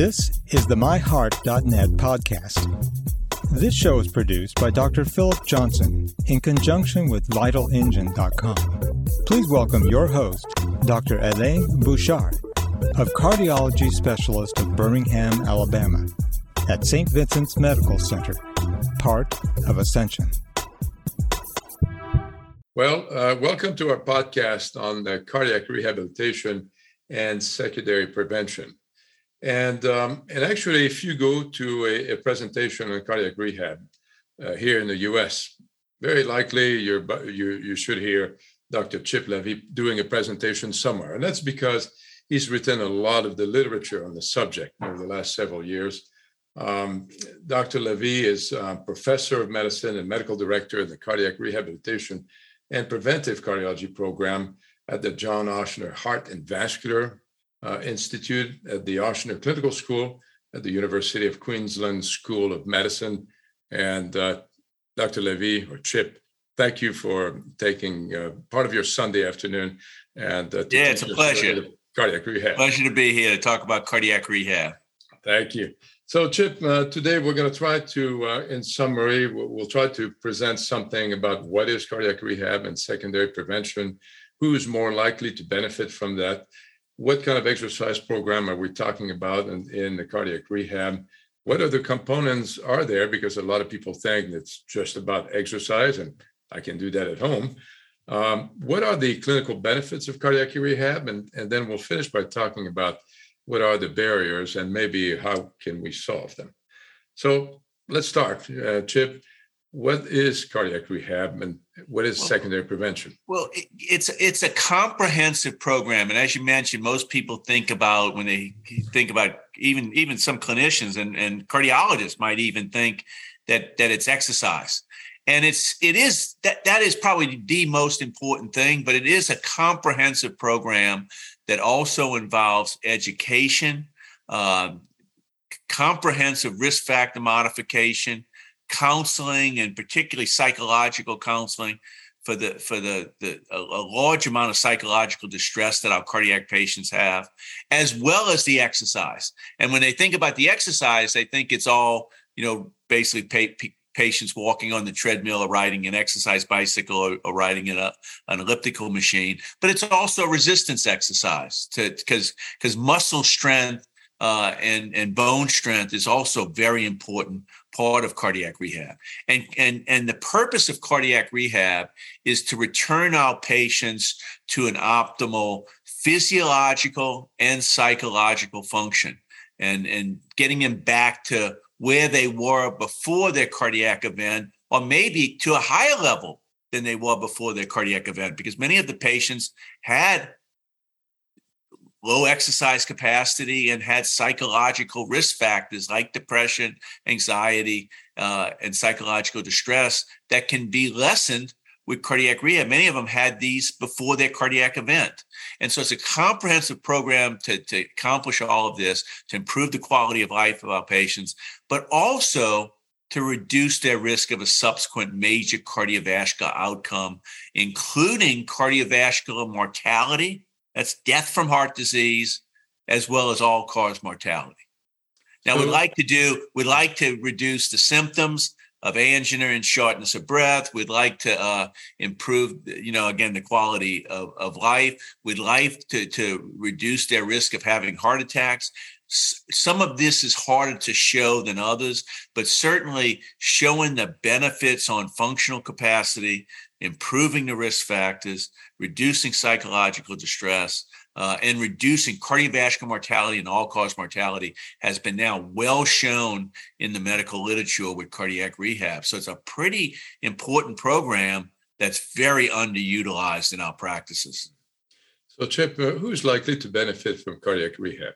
This is the MyHeart.net podcast. This show is produced by Dr. Philip Johnson in conjunction with VitalEngine.com. Please welcome your host, Dr. Alain Bouchard, of Cardiology Specialist of Birmingham, Alabama, at St. Vincent's Medical Center, part of Ascension. Well, uh, welcome to our podcast on cardiac rehabilitation and secondary prevention. And um, and actually, if you go to a, a presentation on cardiac rehab uh, here in the U.S., very likely you you should hear Dr. Chip Lavie doing a presentation somewhere, and that's because he's written a lot of the literature on the subject over the last several years. Um, Dr. Lavie is professor of medicine and medical director of the cardiac rehabilitation and preventive cardiology program at the John Ochsner Heart and Vascular uh, Institute at the Ochsner Clinical School at the University of Queensland School of Medicine. And uh, Dr. Lavie or Chip, thank you for taking uh, part of your Sunday afternoon. And uh, yeah, it's a pleasure. Cardiac rehab. Pleasure to be here to talk about cardiac rehab. Thank you. So, Chip, uh, today we're going to try to, uh, in summary, we'll, we'll, try to present something about what is cardiac rehab and secondary prevention, who is more likely to benefit from that, what kind of exercise program are we talking about in, in the cardiac rehab? What other components are there? Because a lot of people think it's just about exercise, and I can do that at home. Um, what are the clinical benefits of cardiac rehab? And, and then we'll finish by talking about what are the barriers and maybe how can we solve them. So let's start. Uh, Chip, what is cardiac rehab and what is well, secondary prevention? well it's it's a comprehensive program and as you mentioned most people think about when they think about even even some clinicians and, and cardiologists might even think that that it's exercise. And it's it is that that is probably the most important thing but it is a comprehensive program that also involves education uh, comprehensive risk factor modification counseling and particularly psychological counseling for the for the, the a, a, large amount of psychological distress that our cardiac patients have as well as the exercise. And when they think about the exercise they think it's all you know basically pay, patients walking on the treadmill or riding an exercise bicycle or, or riding in a, an elliptical machine. But it's also resistance exercise to because because muscle strength uh, and and bone strength is also a very important part of cardiac rehab. And and and the purpose of cardiac rehab is to return our patients to an optimal physiological and psychological function, and and getting them back to where they were before their cardiac event, or maybe to a higher level than they were before their cardiac event, because many of the patients had low exercise capacity and had psychological risk factors like depression, anxiety, uh, and psychological distress that can be lessened with cardiac rehab. Many of them had these before their cardiac event. And so it's a comprehensive program to, to accomplish all of this, to improve the quality of life of our patients, but also to reduce their risk of a subsequent major cardiovascular outcome, including cardiovascular mortality that's death from heart disease, as well as all cause mortality. Now, we'd like to do, we'd like to reduce the symptoms of angina and shortness of breath. We'd like to uh, improve, you know, again, the quality of, of life. We'd like to, to reduce their risk of having heart attacks. S- some of this is harder to show than others, but certainly showing the benefits on functional capacity, improving the risk factors, reducing psychological distress, uh, and reducing cardiovascular mortality and all cause mortality has been now well shown in the medical literature with cardiac rehab. So it's a pretty important program that's very underutilized in our practices. So, Chip, uh, who's likely to benefit from cardiac rehab?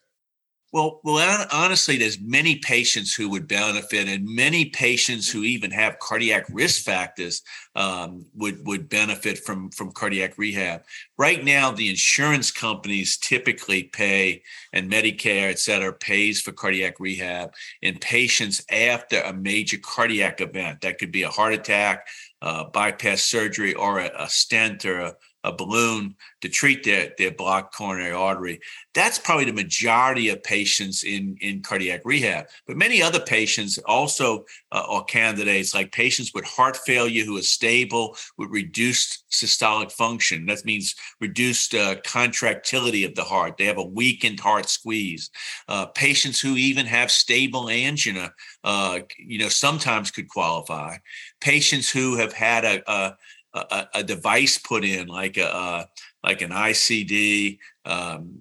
Well, well, honestly, there's many patients who would benefit, and many patients who even have cardiac risk factors um, would would benefit from from cardiac rehab. Right now, the insurance companies typically pay, and Medicare, et cetera, pays for cardiac rehab in patients after a major cardiac event. That could be a heart attack, uh, bypass surgery, or a, a stent or a a balloon to treat their, their blocked coronary artery. That's probably the majority of patients in, in cardiac rehab. But many other patients also uh, are candidates, like patients with heart failure who are stable with reduced systolic function. That means reduced uh, contractility of the heart. They have a weakened heart squeeze. Uh, patients who even have stable angina, uh, you know, sometimes could qualify. Patients who have had a, a a, a device put in, like a uh, like an ICD, um,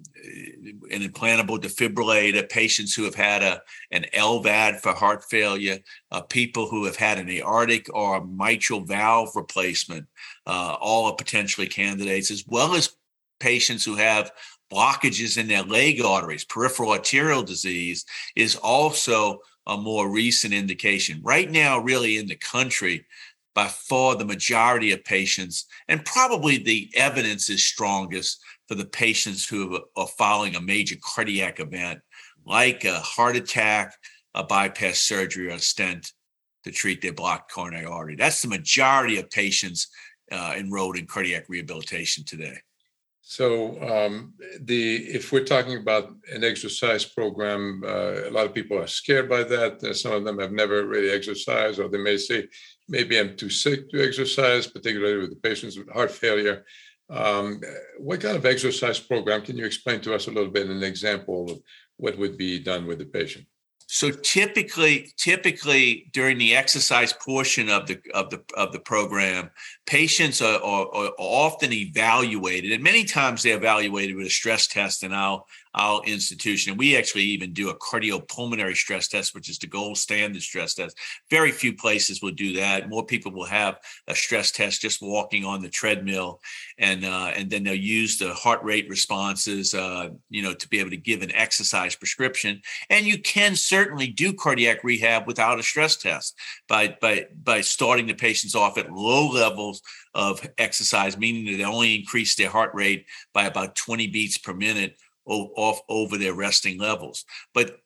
an implantable defibrillator, patients who have had a an LVAD for heart failure, uh, people who have had an aortic or mitral valve replacement, uh, all are potentially candidates, as well as patients who have blockages in their leg arteries. Peripheral arterial disease is also a more recent indication. Right now, really in the country, by far the majority of patients, and probably the evidence is strongest for the patients who are following a major cardiac event like a heart attack, a bypass surgery, or a stent to treat their blocked coronary artery. That's the majority of patients uh, enrolled in cardiac rehabilitation today. So, um, the if we're talking about an exercise program, uh, a lot of people are scared by that. Uh, some of them have never really exercised, or they may say, maybe I'm too sick to exercise, particularly with the patients with heart failure. Um, what kind of exercise program can you explain to us a little bit, an example of what would be done with the patient? So typically, typically during the exercise portion of the of the of the program, patients are, are, are often evaluated, and many times they're evaluated with a stress test. And I'll our institution. and We actually even do a cardiopulmonary stress test, which is the gold standard stress test. Very few places will do that. More people will have a stress test just walking on the treadmill, and uh, and then they'll use the heart rate responses, uh, you know, to be able to give an exercise prescription. And you can certainly do cardiac rehab without a stress test by by by starting the patients off at low levels of exercise, meaning that they only increase their heart rate by about 20 beats per minute off over their resting levels. But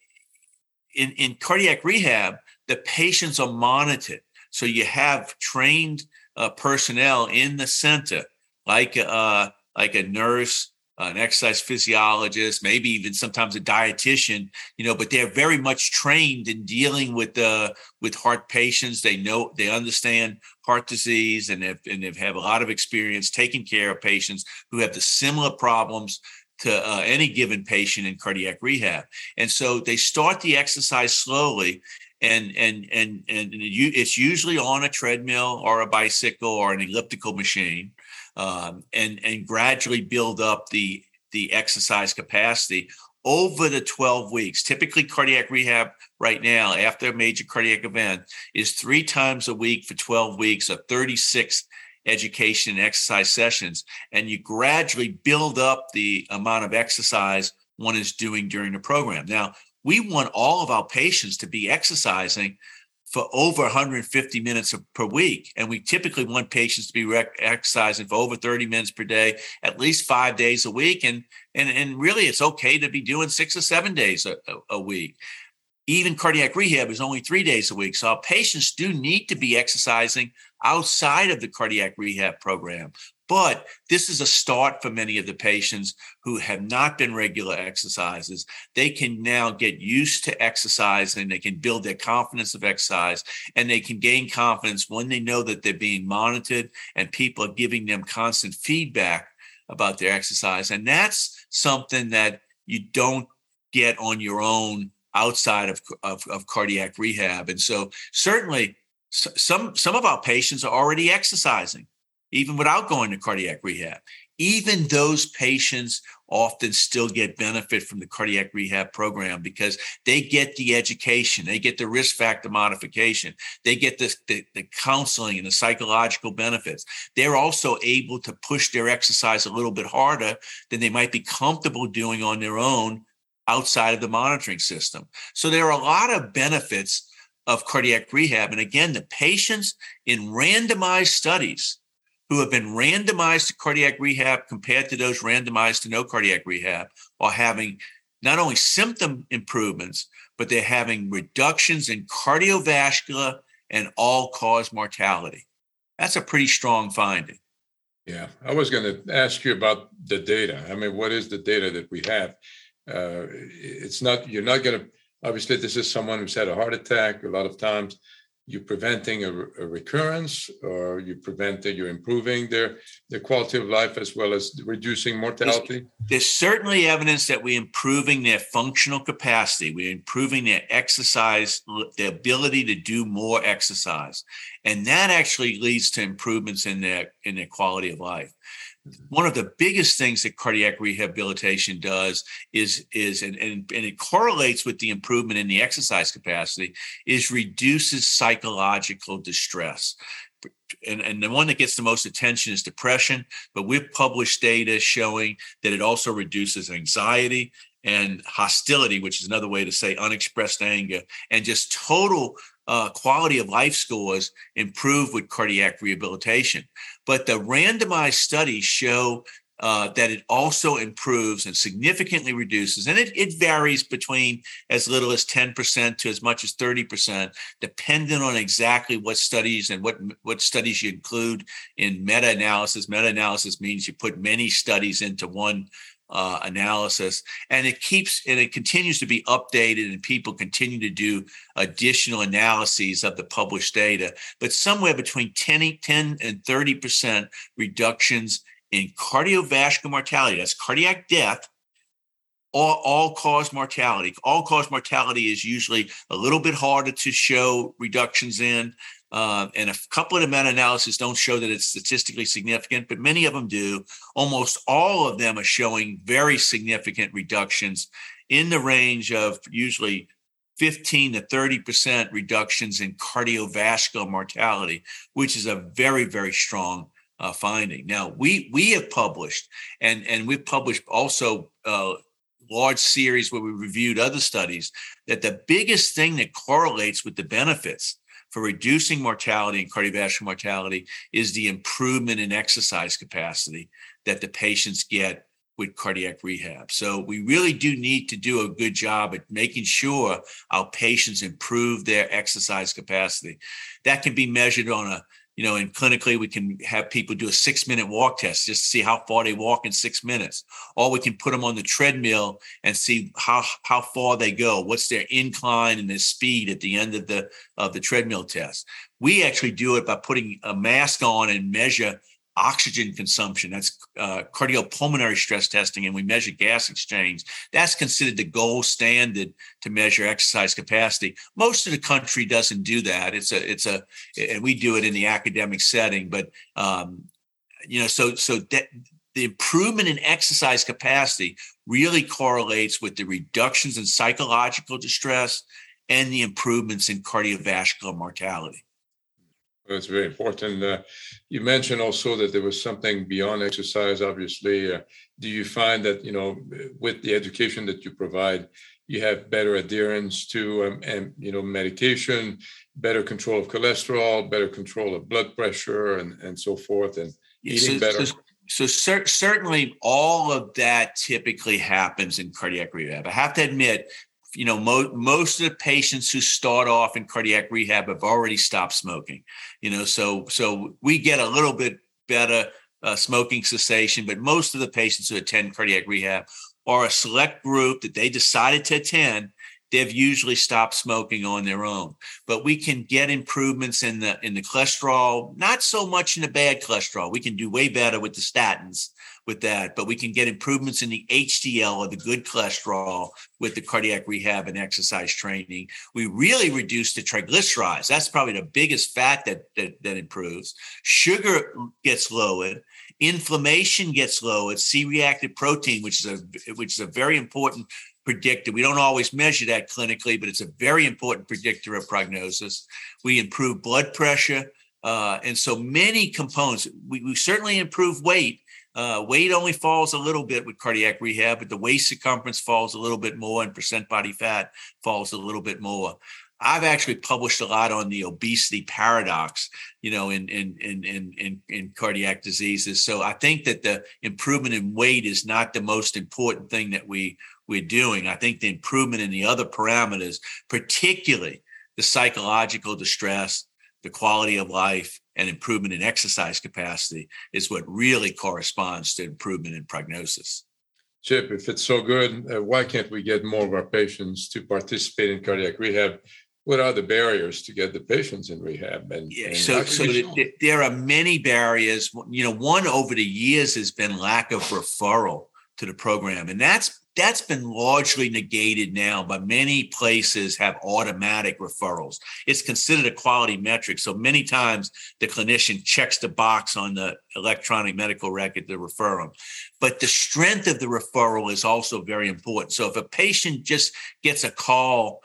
in, in cardiac rehab, the patients are monitored. So you have trained uh, personnel in the center, like uh, like a nurse, an exercise physiologist, maybe even sometimes a dietitian. You know, but they're very much trained in dealing with uh, with heart patients. They know they understand heart disease, and have and have a lot of experience taking care of patients who have the similar problems to uh, any given patient in cardiac rehab. And so they start the exercise slowly and and and and it's usually on a treadmill or a bicycle or an elliptical machine um, and and gradually build up the the exercise capacity over the 12 weeks typically cardiac rehab right now after a major cardiac event is three times a week for 12 weeks or 36 education and exercise sessions, and you gradually build up the amount of exercise one is doing during the program. Now, we want all of our patients to be exercising for over 150 minutes per week. And we typically want patients to be rec- exercising for over 30 minutes per day, at least five days a week. And, and, and really, it's okay to be doing six or seven days a, a week. Even cardiac rehab is only three days a week. So our patients do need to be exercising outside of the cardiac rehab program. But this is a start for many of the patients who have not been regular exercises. They can now get used to exercise and they can build their confidence of exercise and they can gain confidence when they know that they're being monitored and people are giving them constant feedback about their exercise. And that's something that you don't get on your own outside of, of, of cardiac rehab. And so certainly some some of our patients are already exercising even without going to cardiac rehab. Even those patients often still get benefit from the cardiac rehab program because they get the education they get the risk factor modification they get the, the, the counseling and the psychological benefits. They're also able to push their exercise a little bit harder than they might be comfortable doing on their own outside of the monitoring system. So there are a lot of benefits of cardiac rehab. And again, the patients in randomized studies who have been randomized to cardiac rehab compared to those randomized to no cardiac rehab are having not only symptom improvements, but they're having reductions in cardiovascular and all cause mortality. That's a pretty strong finding. Yeah, I was going to ask you about the data. I mean, what is the data that we have? Uh, it's not, you're not going to, obviously, this is someone who's had a heart attack. A lot of times. You're preventing a, a recurrence or you prevent that you're improving their their quality of life as well as reducing mortality? There's, there's, certainly evidence that we're improving their functional capacity. We're improving their exercise the ability to do more exercise. And that actually leads to improvements in their in their quality of life one of the biggest things that cardiac rehabilitation does is is and, and, and it correlates with the improvement in the exercise capacity is reduces psychological distress and, and the one that gets the most attention is depression but we've published data showing that it also reduces anxiety and hostility which is another way to say unexpressed anger and just total uh, quality of life scores improve with cardiac rehabilitation. But the randomized studies show uh, that it also improves and significantly reduces, and it, it varies between as little as 10% to as much as 30%, depending on exactly what studies and what, what studies you include in meta-analysis. Meta-analysis means you put many studies into one uh, analysis and it keeps and it continues to be updated and people continue to do additional analyses of the published data. But somewhere between 10, 10 and 30 percent reductions in cardiovascular mortality that's cardiac death all, all cause mortality. All cause mortality is usually a little bit harder to show reductions in uh, and a couple of the meta-analyses don't show that it's statistically significant, but many of them do. Almost all of them are showing very significant reductions in the range of usually 15 to 30% reductions in cardiovascular mortality, which is a very, very strong uh, finding. Now, we we have published, and, and we've published also uh, large series where we reviewed other studies, that the biggest thing that correlates with the benefits for reducing mortality and cardiovascular mortality is the improvement in exercise capacity that the patients get with cardiac rehab. So we really do need to do a good job at making sure our patients improve their exercise capacity. That can be measured on a you know, and clinically, we can have people do a six minute walk test just to see how far they walk in six minutes. Or we can put them on the treadmill and see how, how far they go. What's their incline and their speed at the end of the, of the treadmill test. We actually do it by putting a mask on and measure oxygen consumption. That's uh, cardiopulmonary stress testing, and we measure gas exchange. That's considered the gold standard to measure exercise capacity. Most of the country doesn't do that. It's a it's a and we do it in the academic setting, but um, you know, so so that the improvement in exercise capacity really correlates with the reductions in psychological distress and the improvements in cardiovascular mortality. That's very important. Uh, you mentioned also that there was something beyond exercise. Obviously, uh, do you find that you know with the education that you provide, you have better adherence to um, and you know medication, better control of cholesterol, better control of blood pressure, and and so forth, and eating so, better. So, so cer- certainly all of that typically happens in cardiac rehab. I have to admit, you know, mo- most of the patients who start off in cardiac rehab have already stopped smoking. You know, so so we get a little bit better uh, smoking cessation, but most of the patients who attend cardiac rehab are a select group that they decided to attend they've usually stopped smoking on their own. But we can get improvements in the in the cholesterol not so much in the bad cholesterol. We can do way better with the statins with that but we can get improvements in the hdl or the good cholesterol with the cardiac rehab and exercise training. We really reduce the triglycerides. That's probably the biggest fat that that, that improves. Sugar gets lowered. Inflammation gets lowered. C-reactive protein which is a which is a very important predictor. We don't always measure that clinically, but it's a very important predictor of prognosis. We improve blood pressure. Uh, and so many components. We, we certainly improve weight. Uh, weight only falls a little bit with cardiac rehab, but the waist circumference falls a little bit more, and percent body fat falls a little bit more. I've actually published a lot on the obesity paradox, you know, in in in in in, in cardiac diseases. So I think that the improvement in weight is not the most important thing that we we're doing. I think the improvement in the other parameters, particularly the psychological distress, the quality of life and improvement in exercise capacity is what really corresponds to improvement in prognosis. Chip, if it's so good, uh, why can't we get more of our patients to participate in cardiac rehab? What are the barriers to get the patients in rehab? And, yeah, and so, so there are many barriers. You know, one over the years has been lack of referral to the program, and that's that's been largely negated now but many places have automatic referrals. It's considered a quality metric. So many times the clinician checks the box on the electronic medical record to refer them but the strength of the referral is also very important. So if a patient just gets a call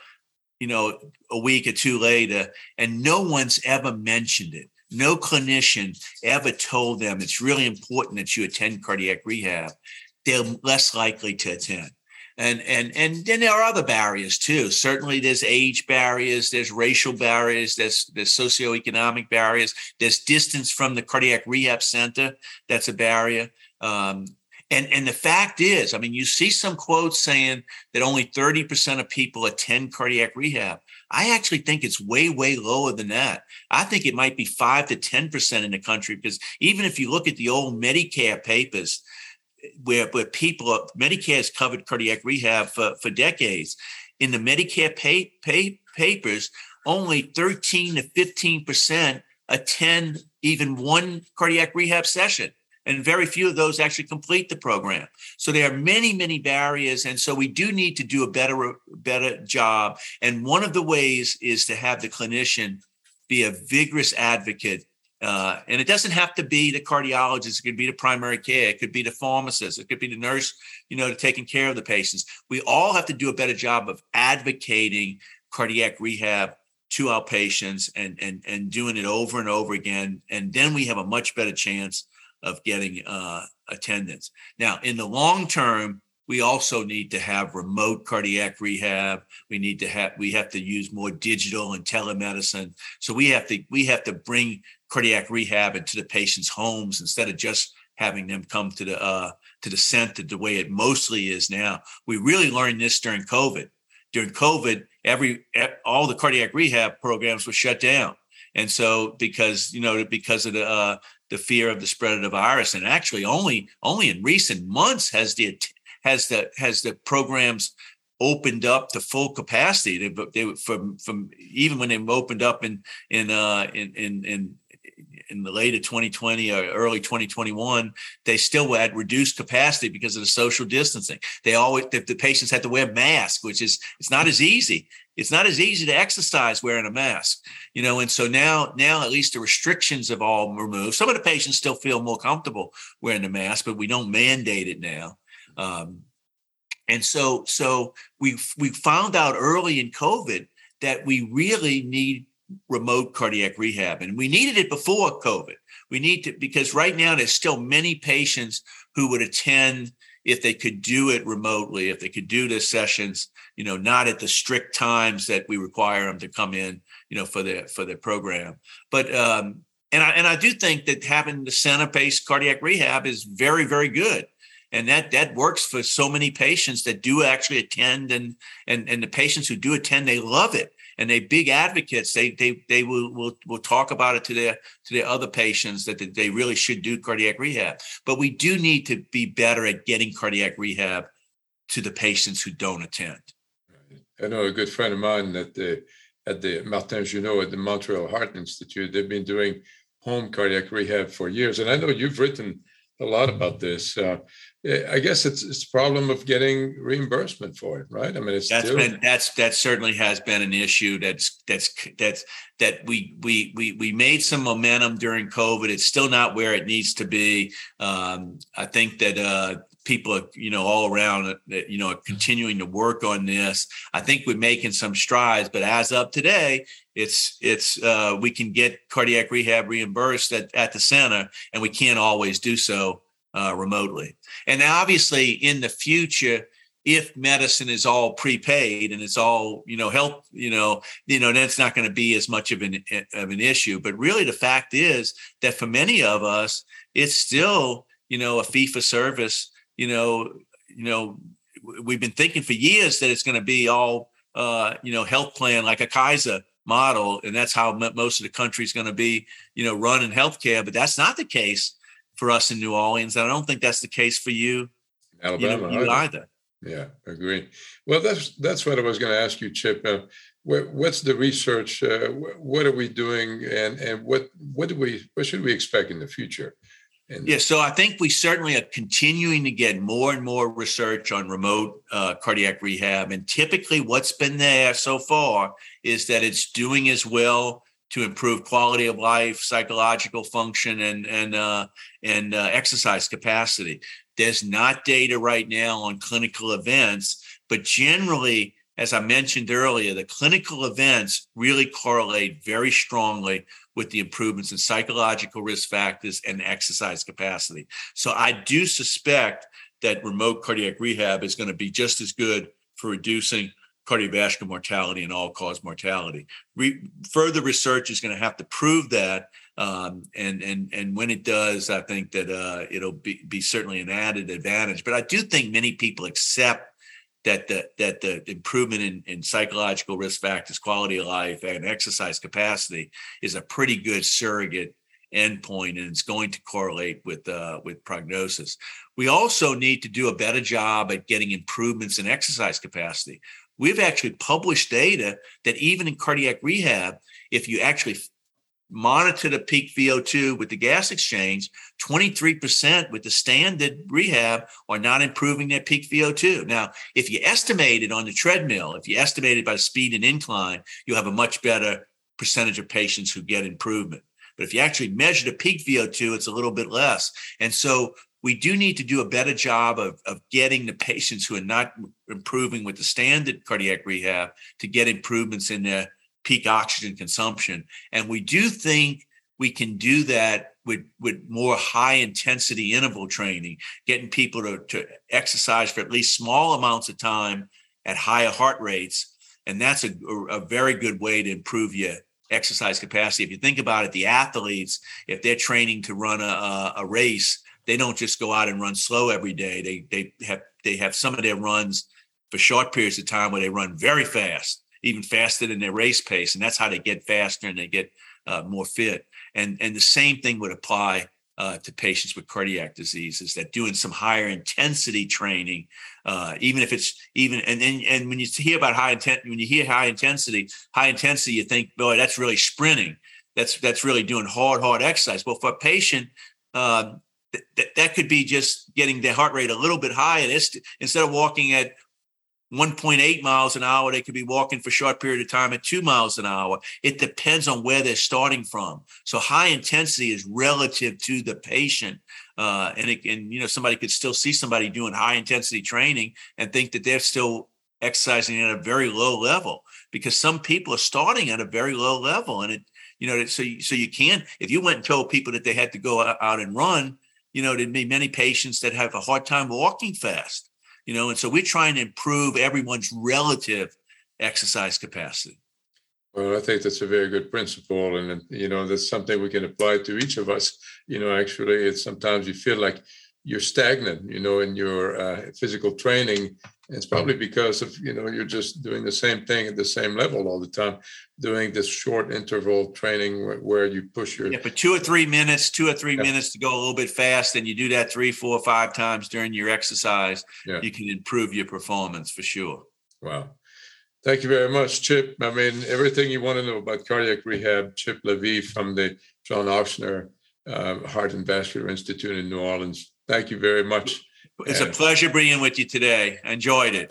you know a week or two later and no one's ever mentioned it no clinician ever told them it's really important that you attend cardiac rehab they're less likely to attend. And and and then there are other barriers too. Certainly, there's age barriers, there's racial barriers, there's there's socioeconomic barriers, there's distance from the cardiac rehab center. That's a barrier. Um, and and the fact is, I mean, you see some quotes saying that only 30% of people attend cardiac rehab. I actually think it's way, way lower than that. I think it might be five to 10% in the country because even if you look at the old Medicare papers, where where people Medicare has covered cardiac rehab for, for decades. In the Medicare pay, pay papers, only 13 to 15 percent attend even one cardiac rehab session and very few of those actually complete the program so there are many many barriers and so we do need to do a better better job and one of the ways is to have the clinician be a vigorous advocate uh, and it doesn't have to be the cardiologist. It could be the primary care. It could be the pharmacist. It could be the nurse, you know, taking care of the patients. We all have to do a better job of advocating cardiac rehab to our patients and and and doing it over and over again. And then we have a much better chance of getting uh, attendance. Now, in the long term, we also need to have remote cardiac rehab. We need to have we have to use more digital and telemedicine. So we have to we have to bring cardiac rehab into the patient's homes instead of just having them come to the uh, to the center the way it mostly is now. We really learned this during COVID. During COVID, every all the cardiac rehab programs were shut down, and so because you know because of the uh, the fear of the spread of the virus, and actually only only in recent months has the has the has the programs opened up to full capacity. They, they from from even when they opened up in in uh, in in, in in the late of 2020 or early 2021, they still had reduced capacity because of the social distancing. They always the, the patients had to wear masks, which is it's not as easy. It's not as easy to exercise wearing a mask, you know. And so now, now at least the restrictions have all removed. Some of the patients still feel more comfortable wearing the mask, but we don't mandate it now. Um, and so, so we we found out early in COVID that we really need remote cardiac rehab. And we needed it before COVID. We need to, because right now there's still many patients who would attend if they could do it remotely, if they could do the sessions, you know, not at the strict times that we require them to come in, you know, for their for their program. But um, and I and I do think that having the center-based cardiac rehab is very, very good. And that that works for so many patients that do actually attend and and and the patients who do attend, they love it and they big advocates. They they they will will will talk about it to their to their other patients that they really should do cardiac rehab. But we do need to be better at getting cardiac rehab to the patients who don't attend. I know a good friend of mine that the at the Martin Juneau at the Montreal Heart Institute. They've been doing home cardiac rehab for years, and I know you've written a lot about this. Uh, I guess it's it's a problem of getting reimbursement for it, right? I mean, it's that's still... been that's that certainly has been an issue. That's that's that's that we we we we made some momentum during COVID. It's still not where it needs to be. Um, I think that uh, people you know all around uh, you know continuing to work on this. I think we're making some strides, but as of today, it's it's uh, we can get cardiac rehab reimbursed at, at the center, and we can't always do so uh, remotely. And obviously, in the future, if medicine is all prepaid and it's all you know help you know you know that's not going to be as much of an of an issue but really the fact is that for many of us it's still you know a fee for service you know you know we've been thinking for years that it's going to be all uh you know health plan like a kaiser model, and that's how most of the country is going to be, you know, run in healthcare. But that's not the case for us in New Orleans. And I don't think that's the case for you, Alabama you, know, you either. Yeah, agree. Well, that's that's what I was going to ask you, Chip. Uh, what, what's the research? Uh, what are we doing, and and what what do we what should we expect in the future? And yeah, so I think we certainly are continuing to get more and more research on remote uh, cardiac rehab, and typically what's been there so far is that it's doing as well to improve quality of life, psychological function, and and uh, and uh, exercise capacity. There's not data right now on clinical events, but generally, as I mentioned earlier, the clinical events really correlate very strongly with the improvements in psychological risk factors and exercise capacity. So I do suspect that remote cardiac rehab is going to be just as good for reducing cardiovascular mortality and all cause mortality. Re- further research is going to have to prove that. Um, and and and when it does, I think that uh, it'll be, be certainly an added advantage. But I do think many people accept that the that the improvement in, in psychological risk factors, quality of life, and exercise capacity is a pretty good surrogate endpoint, and it's going to correlate with uh, with prognosis. We also need to do a better job at getting improvements in exercise capacity. We've actually published data that even in cardiac rehab, if you actually monitor the peak VO2 with the gas exchange, 23% with the standard rehab are not improving their peak VO2. Now, if you estimate it on the treadmill, if you estimate it by speed and incline, you'll have a much better percentage of patients who get improvement. But if you actually measure the peak VO2, it's a little bit less. And so we do need to do a better job of, of getting the patients who are not improving with the standard cardiac rehab to get improvements in their peak oxygen consumption. And we do think we can do that with, with more high intensity interval training, getting people to, to exercise for at least small amounts of time at higher heart rates. And that's a, a very good way to improve your exercise capacity. If you think about it, the athletes, if they're training to run a, a race, they don't just go out and run slow every day. They they have they have some of their runs for short periods of time where they run very fast, even faster than their race pace, and that's how they get faster and they get uh, more fit. And and the same thing would apply uh, to patients with cardiac diseases that doing some higher intensity training, uh, even if it's even and then and when you hear about high intent when you hear high intensity, high intensity, you think, boy, that's really sprinting. That's that's really doing hard, hard exercise. Well, for a patient, uh, th- that could be just getting their heart rate a little bit higher. Instead of walking at 1.8 miles an hour, they could be walking for a short period of time at two miles an hour. It depends on where they're starting from. So high intensity is relative to the patient. Uh, and, it, and, you know, somebody could still see somebody doing high intensity training and think that they're still exercising at a very low level because some people are starting at a very low level. And it, you know, so you, so you can't, if you went and told people that they had to go out and run, you know, there'd be many patients that have a hard time walking fast, you know, and so we're trying to improve everyone's relative exercise capacity. Well, I think that's a very good principle, and you know that's something we can apply to each of us. You know, actually, it's sometimes you feel like you're stagnant, you know, in your uh, physical training, it's probably because of you know you're just doing the same thing at the same level all the time, doing this short interval training where, where you push your yeah, but two or three minutes, two or three yeah. minutes to go a little bit fast, and you do that three, four, five times during your exercise, yeah. you can improve your performance for sure. Wow. Thank you very much, Chip. I mean, everything you want to know about cardiac rehab, Chip Lavie from the John Ochsner uh, Heart and Vascular Institute in New Orleans. Thank you very much. It's a pleasure being with you today. Enjoyed it.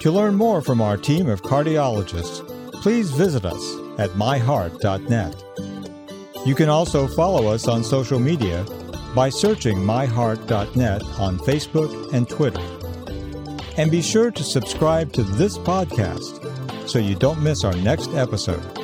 To learn more from our team of cardiologists, please visit us at myheart.net. You can also follow us on social media by searching myheart.net on Facebook and Twitter. And be sure to subscribe to this podcast so you don't miss our next episode.